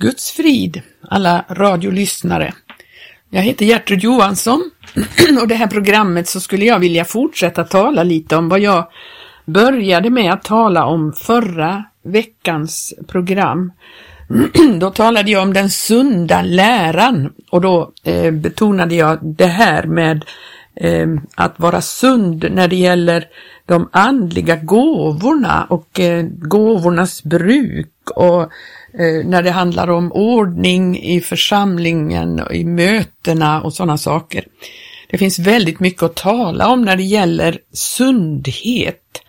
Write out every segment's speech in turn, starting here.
Guds frid, alla radiolyssnare. Jag heter Gertrud Johansson och det här programmet så skulle jag vilja fortsätta tala lite om vad jag började med att tala om förra veckans program. Då talade jag om den sunda läran och då eh, betonade jag det här med eh, att vara sund när det gäller de andliga gåvorna och eh, gåvornas bruk och Eh, när det handlar om ordning i församlingen och i mötena och sådana saker. Det finns väldigt mycket att tala om när det gäller sundhet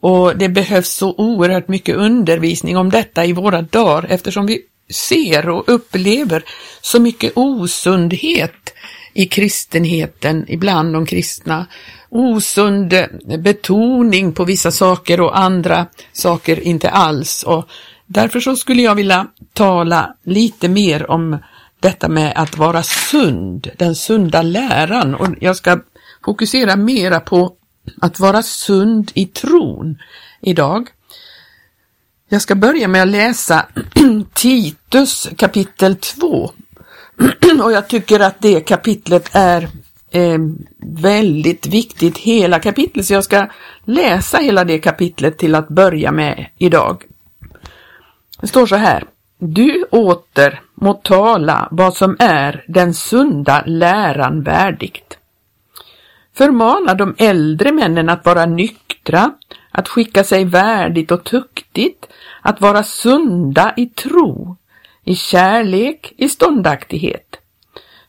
och det behövs så oerhört mycket undervisning om detta i våra dagar eftersom vi ser och upplever så mycket osundhet i kristenheten, ibland de kristna. Osund betoning på vissa saker och andra saker inte alls. Och därför så skulle jag vilja tala lite mer om detta med att vara sund, den sunda läran. Och jag ska fokusera mera på att vara sund i tron idag. Jag ska börja med att läsa Titus kapitel 2 och jag tycker att det kapitlet är eh, väldigt viktigt, hela kapitlet, så jag ska läsa hela det kapitlet till att börja med idag. Det står så här. Du åter må tala vad som är den sunda läran värdigt. Förmana de äldre männen att vara nyktra, att skicka sig värdigt och tuktigt, att vara sunda i tro, i kärlek, i ståndaktighet.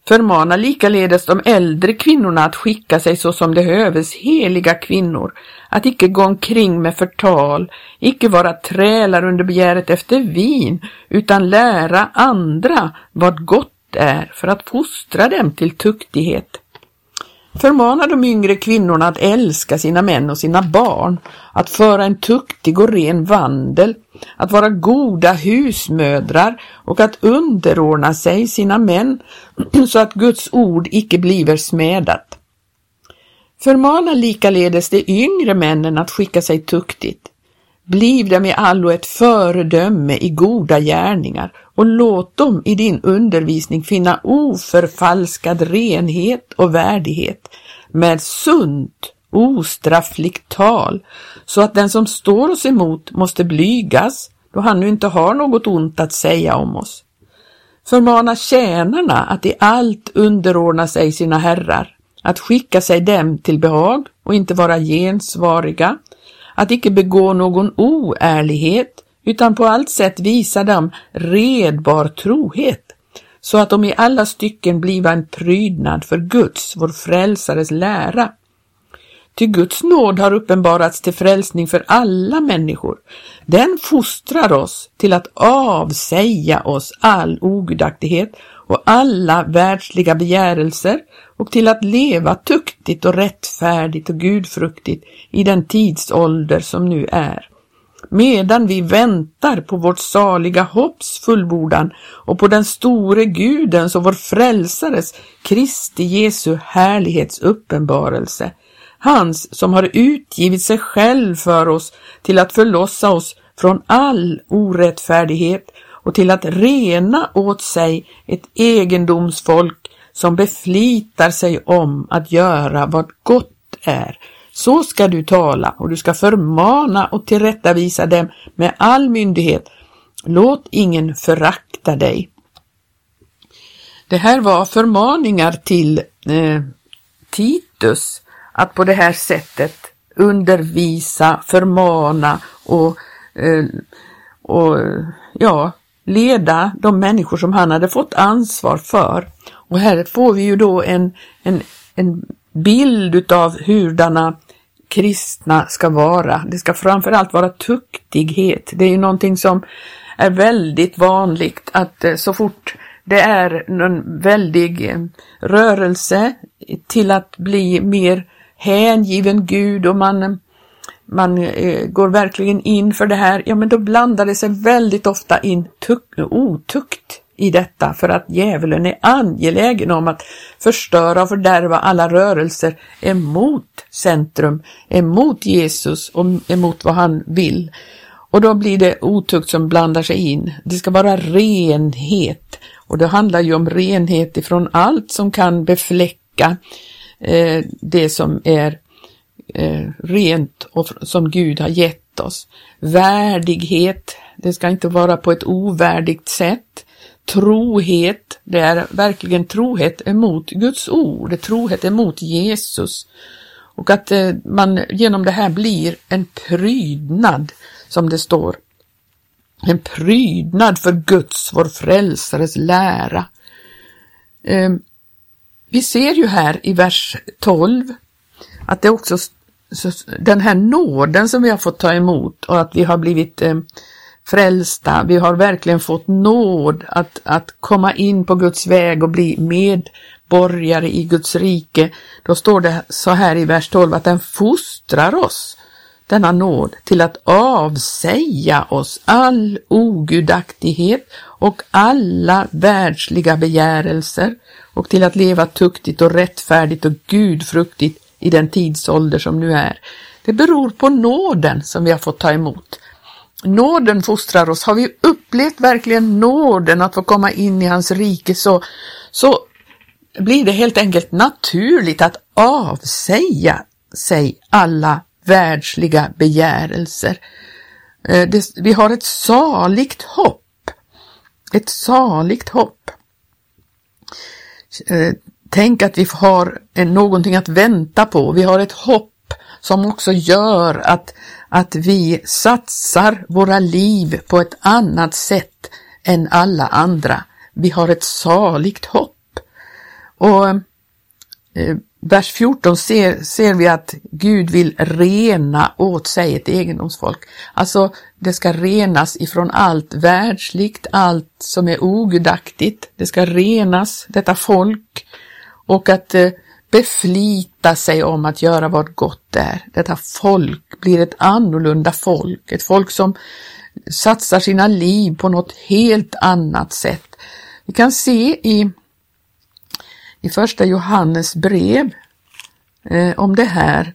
Förmana likaledes de äldre kvinnorna att skicka sig så som det höves heliga kvinnor, att icke gå omkring med förtal, icke vara trälar under begäret efter vin, utan lära andra vad gott är för att fostra dem till tuktighet. Förmana de yngre kvinnorna att älska sina män och sina barn, att föra en tuktig och ren vandel, att vara goda husmödrar och att underordna sig sina män så att Guds ord icke bliver smädat. Förmana likaledes de yngre männen att skicka sig tuktigt. Bliv dem i allo ett föredöme i goda gärningar och låt dem i din undervisning finna oförfalskad renhet och värdighet med sunt, ostraffligt tal, så att den som står oss emot måste blygas, då han nu inte har något ont att säga om oss. Förmana tjänarna att i allt underordna sig sina herrar, att skicka sig dem till behag och inte vara gensvariga, att icke begå någon oärlighet, utan på allt sätt visa dem redbar trohet, så att de i alla stycken bliva en prydnad för Guds, vår frälsares lära. Ty Guds nåd har uppenbarats till frälsning för alla människor. Den fostrar oss till att avsäga oss all ogudaktighet och alla världsliga begärelser och till att leva tuktigt och rättfärdigt och gudfruktigt i den tidsålder som nu är medan vi väntar på vårt saliga hopps fullbordan och på den store Gudens och vår frälsares, Kristi Jesu härlighets uppenbarelse. Hans som har utgivit sig själv för oss till att förlossa oss från all orättfärdighet och till att rena åt sig ett egendomsfolk som beflitar sig om att göra vad gott är så ska du tala och du ska förmana och tillrättavisa dem med all myndighet. Låt ingen förakta dig. Det här var förmaningar till eh, Titus att på det här sättet undervisa, förmana och, eh, och ja, leda de människor som han hade fått ansvar för. Och här får vi ju då en, en, en bild utav hurdana kristna ska vara. Det ska framförallt vara tuktighet. Det är ju någonting som är väldigt vanligt att eh, så fort det är någon väldig eh, rörelse till att bli mer hängiven Gud och man, man eh, går verkligen in för det här, ja men då blandar det sig väldigt ofta in otukt i detta för att djävulen är angelägen om att förstöra och fördärva alla rörelser emot centrum, emot Jesus och emot vad han vill. Och då blir det otukt som blandar sig in. Det ska vara renhet. Och det handlar ju om renhet ifrån allt som kan befläcka eh, det som är eh, rent och som Gud har gett oss. Värdighet, det ska inte vara på ett ovärdigt sätt. Trohet, det är verkligen trohet emot Guds ord, trohet emot Jesus. Och att eh, man genom det här blir en prydnad, som det står. En prydnad för Guds, vår frälsares lära. Eh, vi ser ju här i vers 12 att det också den här nåden som vi har fått ta emot och att vi har blivit eh, frälsta, vi har verkligen fått nåd att, att komma in på Guds väg och bli medborgare i Guds rike. Då står det så här i vers 12 att den fostrar oss, denna nåd, till att avsäga oss all ogudaktighet och alla världsliga begärelser och till att leva tuktigt och rättfärdigt och gudfruktigt i den tidsålder som nu är. Det beror på nåden som vi har fått ta emot. Nåden fostrar oss. Har vi upplevt verkligen nåden att få komma in i hans rike så, så blir det helt enkelt naturligt att avsäga sig alla världsliga begärelser. Eh, vi har ett saligt hopp. Ett saligt hopp. Eh, Tänk att vi har någonting att vänta på. Vi har ett hopp som också gör att, att vi satsar våra liv på ett annat sätt än alla andra. Vi har ett saligt hopp. Och eh, vers 14 ser, ser vi att Gud vill rena åt sig ett egendomsfolk. Alltså det ska renas ifrån allt världsligt, allt som är ogudaktigt. Det ska renas, detta folk. Och att eh, beflita sig om att göra vad gott är. Detta folk blir ett annorlunda folk, ett folk som satsar sina liv på något helt annat sätt. Vi kan se i, i första Johannes brev eh, om det här.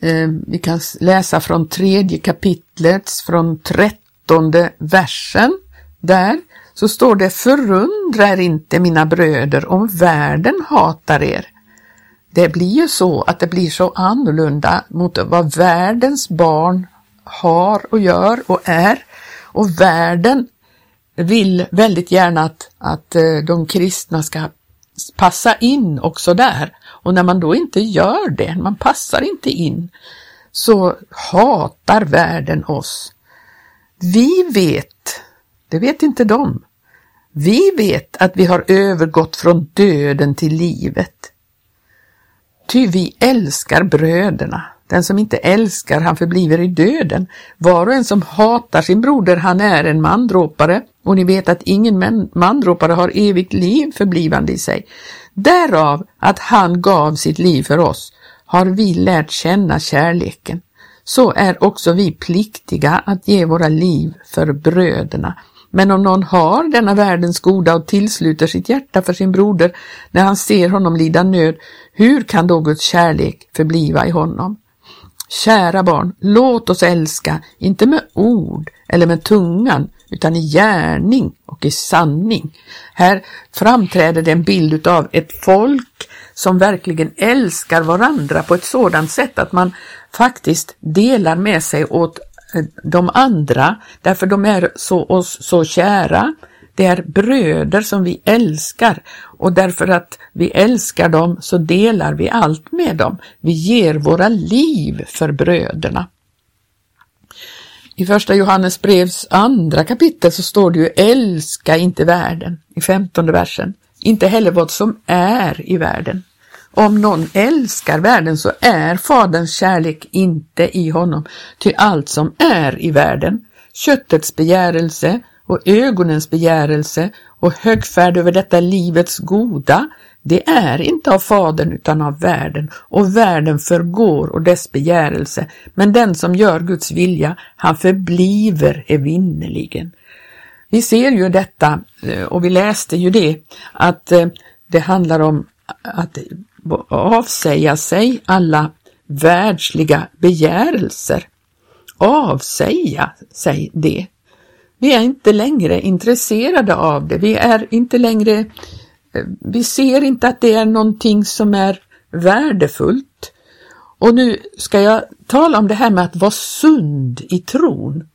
Eh, vi kan läsa från tredje kapitlet, från trettonde versen. Där så står det Förundra er inte mina bröder om världen hatar er. Det blir ju så att det blir så annorlunda mot vad världens barn har och gör och är. Och världen vill väldigt gärna att, att eh, de kristna ska passa in också där. Och när man då inte gör det, man passar inte in, så hatar världen oss. Vi vet, det vet inte de, vi vet att vi har övergått från döden till livet. Ty vi älskar bröderna. Den som inte älskar, han förbliver i döden. Var och en som hatar sin broder, han är en mandråpare. Och ni vet att ingen mandråpare har evigt liv förblivande i sig. Därav att han gav sitt liv för oss har vi lärt känna kärleken. Så är också vi pliktiga att ge våra liv för bröderna. Men om någon har denna världens goda och tillsluter sitt hjärta för sin broder när han ser honom lida nöd, hur kan då Guds kärlek förbliva i honom? Kära barn, låt oss älska, inte med ord eller med tungan, utan i gärning och i sanning. Här framträder det en bild av ett folk som verkligen älskar varandra på ett sådant sätt att man faktiskt delar med sig åt de andra, därför de är så, oss så kära. Det är bröder som vi älskar och därför att vi älskar dem så delar vi allt med dem. Vi ger våra liv för bröderna. I första Johannes brevs andra kapitel så står det ju älska inte världen i femtonde versen, inte heller vad som är i världen. Om någon älskar världen så är Faderns kärlek inte i honom, ty allt som är i världen, köttets begärelse och ögonens begärelse och högfärd över detta livets goda, det är inte av Fadern utan av världen, och världen förgår och dess begärelse, men den som gör Guds vilja, han förbliver evinnerligen. Vi ser ju detta, eh, och vi läste ju det, att eh, det handlar om att avsäga sig alla världsliga begärelser. avsäga sig det. Vi är inte längre intresserade av det. Vi är inte längre, eh, vi ser inte att det är någonting som är värdefullt. Och nu ska jag tala om det här med att vara sund i tron.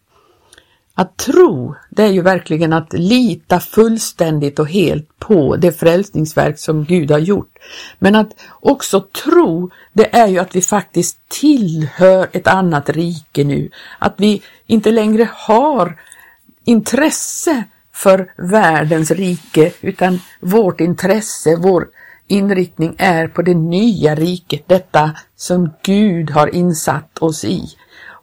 Att tro, det är ju verkligen att lita fullständigt och helt på det frälsningsverk som Gud har gjort. Men att också tro, det är ju att vi faktiskt tillhör ett annat rike nu. Att vi inte längre har intresse för världens rike utan vårt intresse, vår inriktning är på det nya riket, detta som Gud har insatt oss i.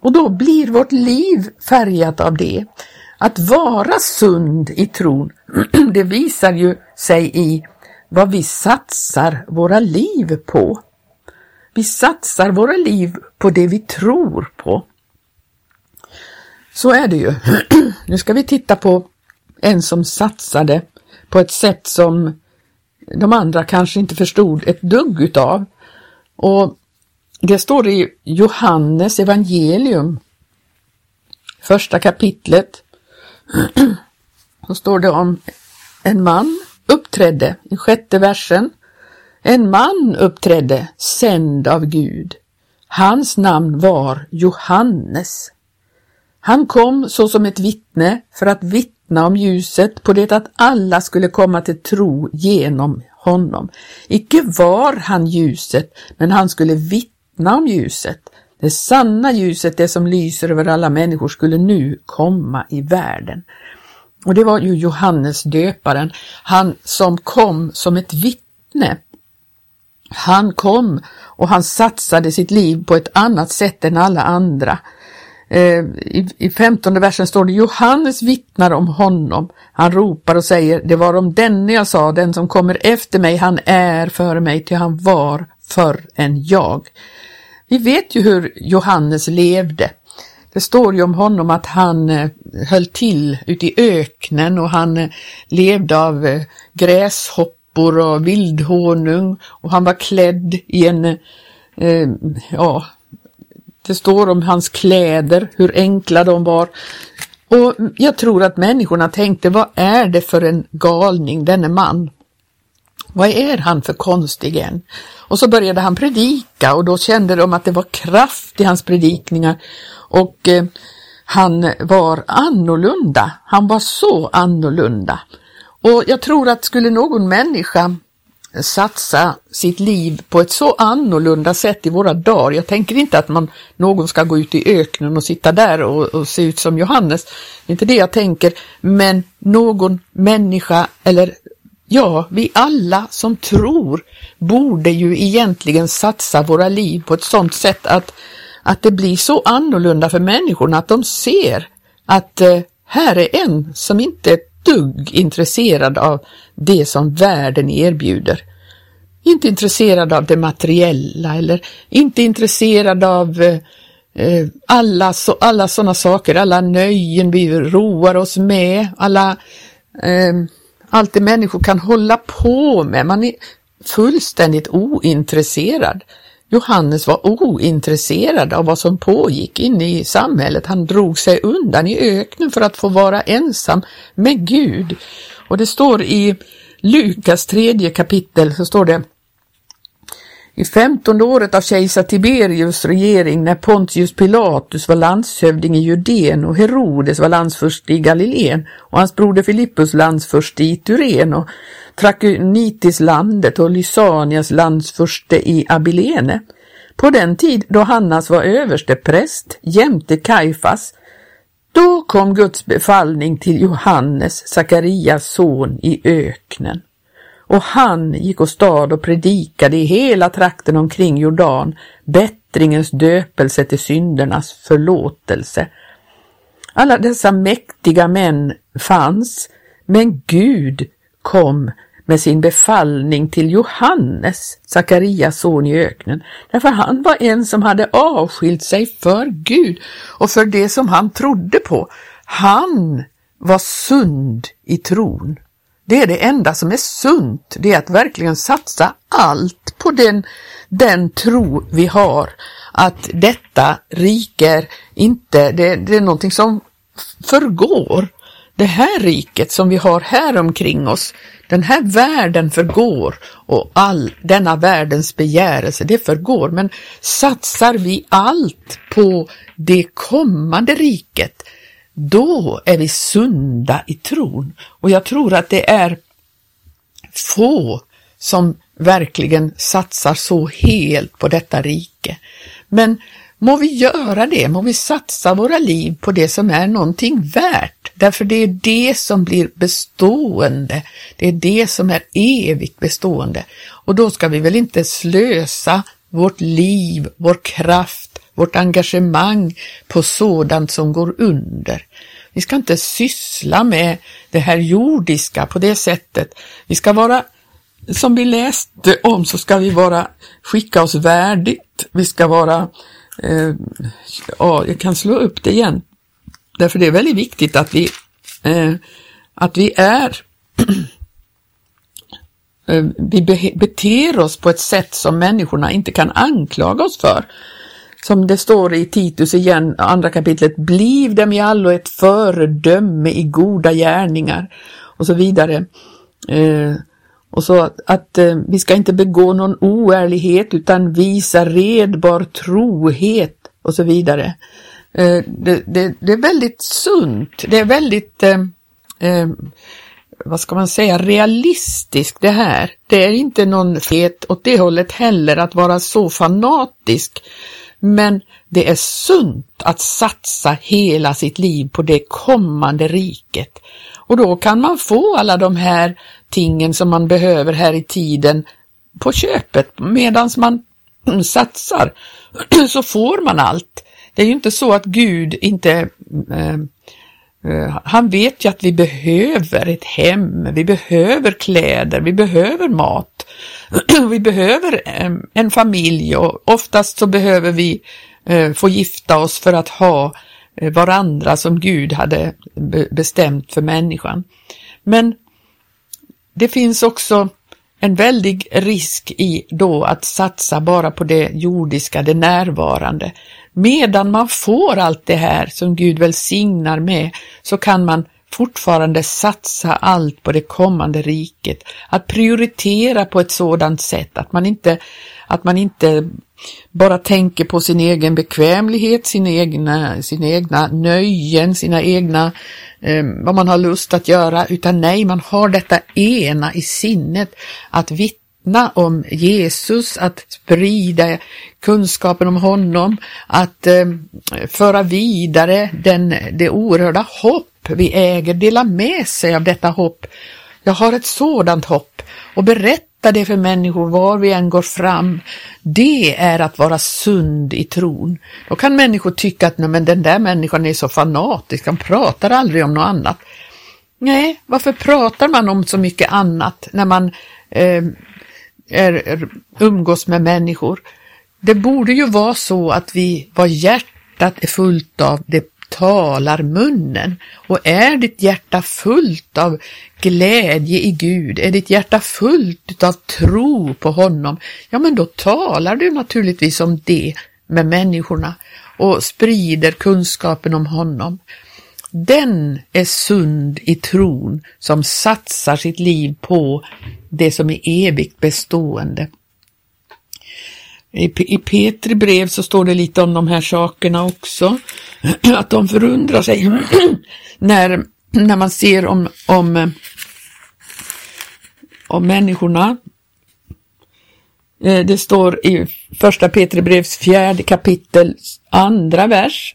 Och då blir vårt liv färgat av det. Att vara sund i tron, det visar ju sig i vad vi satsar våra liv på. Vi satsar våra liv på det vi tror på. Så är det ju. Nu ska vi titta på en som satsade på ett sätt som de andra kanske inte förstod ett dugg utav. Och det står i Johannes evangelium, första kapitlet, så står det om en man uppträdde, i sjätte versen. En man uppträdde, sänd av Gud. Hans namn var Johannes. Han kom såsom ett vittne för att vittna om ljuset på det att alla skulle komma till tro genom honom. Icke var han ljuset, men han skulle vittna om ljuset. Det sanna ljuset, det som lyser över alla människor, skulle nu komma i världen. Och det var ju Johannes döparen, han som kom som ett vittne. Han kom och han satsade sitt liv på ett annat sätt än alla andra. Eh, I, I femtonde versen står det Johannes vittnar om honom. Han ropar och säger, det var om denne jag sa, den som kommer efter mig, han är före mig, till han var förr än jag. Vi vet ju hur Johannes levde. Det står ju om honom att han eh, höll till ute i öknen och han eh, levde av eh, gräshoppor och vildhonung och han var klädd i en, eh, ja, det står om hans kläder, hur enkla de var. Och jag tror att människorna tänkte, vad är det för en galning, denne man? Vad är han för konstig än? Och så började han predika och då kände de att det var kraft i hans predikningar och eh, han var annorlunda. Han var så annorlunda. Och jag tror att skulle någon människa satsa sitt liv på ett så annorlunda sätt i våra dagar. Jag tänker inte att man, någon ska gå ut i öknen och sitta där och, och se ut som Johannes. Det är inte det jag tänker, men någon människa eller ja, vi alla som tror borde ju egentligen satsa våra liv på ett sådant sätt att, att det blir så annorlunda för människorna att de ser att eh, här är en som inte är dugg intresserad av det som världen erbjuder. Inte intresserad av det materiella eller inte intresserad av eh, eh alla, så, alla sådana saker, alla nöjen vi roar oss med, alla, eh, allt det människor kan hålla på med. Man är fullständigt ointresserad. Johannes var ointresserad av vad som pågick inne i samhället. Han drog sig undan i öknen för att få vara ensam med Gud. Och det står i Lukas tredje kapitel så står det i femtonde året av kejsar Tiberius regering när Pontius Pilatus var landshövding i Judeen och Herodes var landsförste i Galileen och hans broder Filippus landsförste i Turen och Trakonitis landet och Lysanias landsförste i Abilene. På den tid då Hannas var överste präst jämte Kaifas, då kom Guds befallning till Johannes, Sakarias son, i öknen. Och han gick och stad och predikade i hela trakten omkring Jordan bättringens döpelse till syndernas förlåtelse. Alla dessa mäktiga män fanns, men Gud kom med sin befallning till Johannes, Sakarias son i öknen, därför han var en som hade avskilt sig för Gud och för det som han trodde på. Han var sund i tron. Det är det enda som är sunt, det är att verkligen satsa allt på den, den tro vi har. Att detta rike är inte, det, det är någonting som förgår. Det här riket som vi har här omkring oss, den här världen förgår och all denna världens begärelse, det förgår. Men satsar vi allt på det kommande riket, då är vi sunda i tron. Och jag tror att det är få som verkligen satsar så helt på detta rike. Men må vi göra det, må vi satsa våra liv på det som är någonting värt, därför det är det som blir bestående, det är det som är evigt bestående. Och då ska vi väl inte slösa vårt liv, vår kraft, vårt engagemang på sådant som går under. Vi ska inte syssla med det här jordiska på det sättet. Vi ska vara, som vi läste om, så ska vi vara, skicka oss värdigt. Vi ska vara, eh, ja, jag kan slå upp det igen. Därför det är väldigt viktigt att vi, eh, att vi är eh, vi beter oss på ett sätt som människorna inte kan anklaga oss för som det står i Titus igen, andra kapitlet, bliv dem i allo ett föredöme i goda gärningar och så vidare. Eh, och så att, att eh, vi ska inte begå någon oärlighet utan visa redbar trohet och så vidare. Eh, det, det, det, är väldigt sunt, det är väldigt eh, eh, vad ska man säga, realistiskt det här. Det är inte någon fet åt det hållet heller att vara så fanatisk men det är sunt att satsa hela sitt liv på det kommande riket. Och då kan man få alla de här tingen som man behöver här i tiden på köpet medan man satsar så får man allt. Det är ju inte så att Gud inte eh, eh, han vet ju att vi behöver ett hem, vi behöver kläder, vi behöver mat. vi behöver eh, en familj och oftast så behöver vi eh, få gifta oss för att ha eh, varandra som Gud hade bestämt för människan. Men det finns också en väldig risk i då att satsa bara på det jordiska, det närvarande. Medan man får allt det här som Gud välsignar med så kan man fortfarande satsa allt på det kommande riket, att prioritera på ett sådant sätt att man inte, att man inte bara tänker på sin egen bekvämlighet, sina egna, sina egna nöjen, sina egna, eh, vad man har lust att göra, utan nej, man har detta ena i sinnet, att vittna om Jesus, att sprida kunskapen om honom, att eh, föra vidare den, det oerhörda hopp vi äger dela med sig av detta hopp. Jag har ett sådant hopp och berätta det för människor var vi än går fram. Det är att vara sund i tron. Då kan människor tycka att nej, men den där människan är så fanatisk, han pratar aldrig om något annat. Nej, varför pratar man om så mycket annat när man eh, är, är, umgås med människor? Det borde ju vara så att vi, var hjärtat är fullt av, det talar munnen. Och är ditt hjärta fullt av glädje i Gud, är ditt hjärta fullt av tro på honom, ja men då talar du naturligtvis om det med människorna och sprider kunskapen om honom. Den är sund i tron som satsar sitt liv på det som är evigt bestående. I Petri brev så står det lite om de här sakerna också. Att de förundrar sig när, när man ser om, om, om människorna. Eh, det står i första Petri brevs fjärde kapitel, andra vers.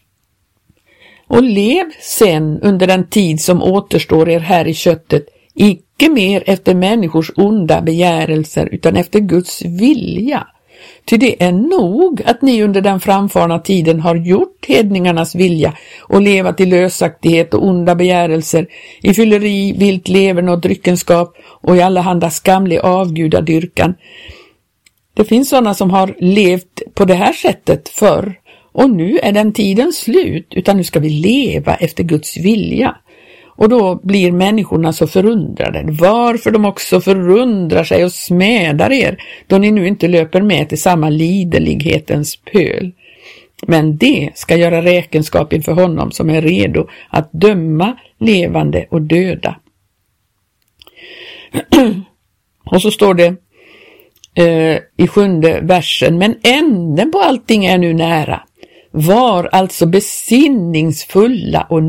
Och lev sen under den tid som återstår er här i köttet, icke mer efter människors onda begärelser utan efter Guds vilja Ty det är nog att ni under den framfarna tiden har gjort hedningarnas vilja och levat i lösaktighet och onda begärelser, i fylleri, vilt levern och dryckenskap och i allehanda skamlig avgudadyrkan. Det finns sådana som har levt på det här sättet förr och nu är den tiden slut, utan nu ska vi leva efter Guds vilja. Och då blir människorna så förundrade, varför de också förundrar sig och smädar er, då ni nu inte löper med till samma liderlighetens pöl. Men det ska göra räkenskap inför honom som är redo att döma levande och döda. och så står det eh, i sjunde versen, men änden på allting är nu nära. Var alltså besinningsfulla och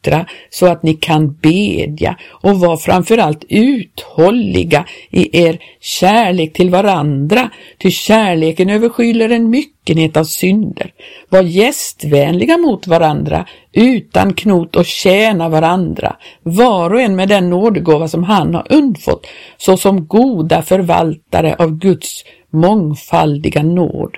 nyktra så att ni kan bedja och var framförallt uthålliga i er kärlek till varandra, ty kärleken överskyler en myckenhet av synder. Var gästvänliga mot varandra, utan knot och tjäna varandra, var och en med den nådegåva som han har undfått, såsom goda förvaltare av Guds mångfaldiga nåd.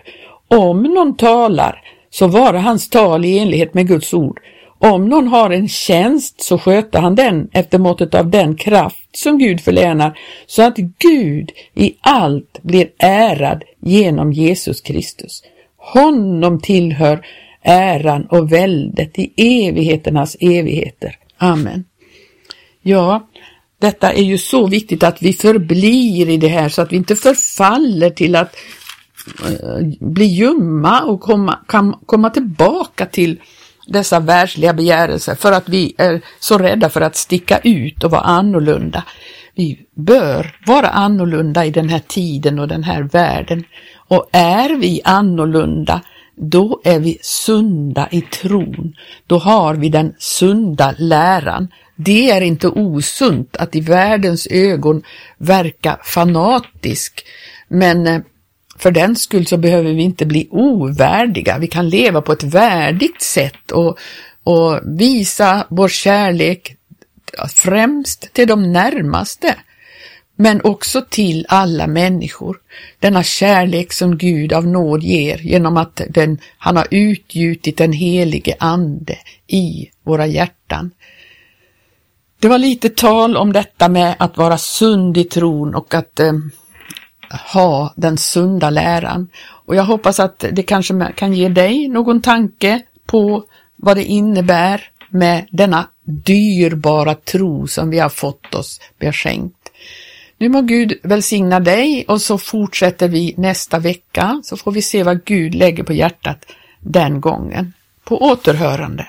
Om någon talar så vara hans tal i enlighet med Guds ord. Om någon har en tjänst så sköter han den efter måttet av den kraft som Gud förlänar så att Gud i allt blir ärad genom Jesus Kristus. Honom tillhör äran och väldet i evigheternas evigheter. Amen. Ja, detta är ju så viktigt att vi förblir i det här så att vi inte förfaller till att eh, bli ljumma och komma, kan komma tillbaka till dessa världsliga begärelser för att vi är så rädda för att sticka ut och vara annorlunda. Vi bör vara annorlunda i den här tiden och den här världen. Och är vi annorlunda, då är vi sunda i tron. Då har vi den sunda läran. Det är inte osunt att i världens ögon verka fanatisk, men eh, för den skull så behöver vi inte bli ovärdiga. Vi kan leva på ett värdigt sätt och, och visa vår kärlek främst till de närmaste, men också till alla människor. Denna kärlek som Gud av nåd ger genom att den, han har utgjutit den helige Ande i våra hjärtan. Det var lite tal om detta med att vara sund i tron och att eh, ha den sunda läran. Och jag hoppas att det kanske kan ge dig någon tanke på vad det innebär med denna dyrbara tro som vi har fått oss beskänkt. Nu må Gud välsigna dig och så fortsätter vi nästa vecka så får vi se vad Gud lägger på hjärtat den gången. På återhörande.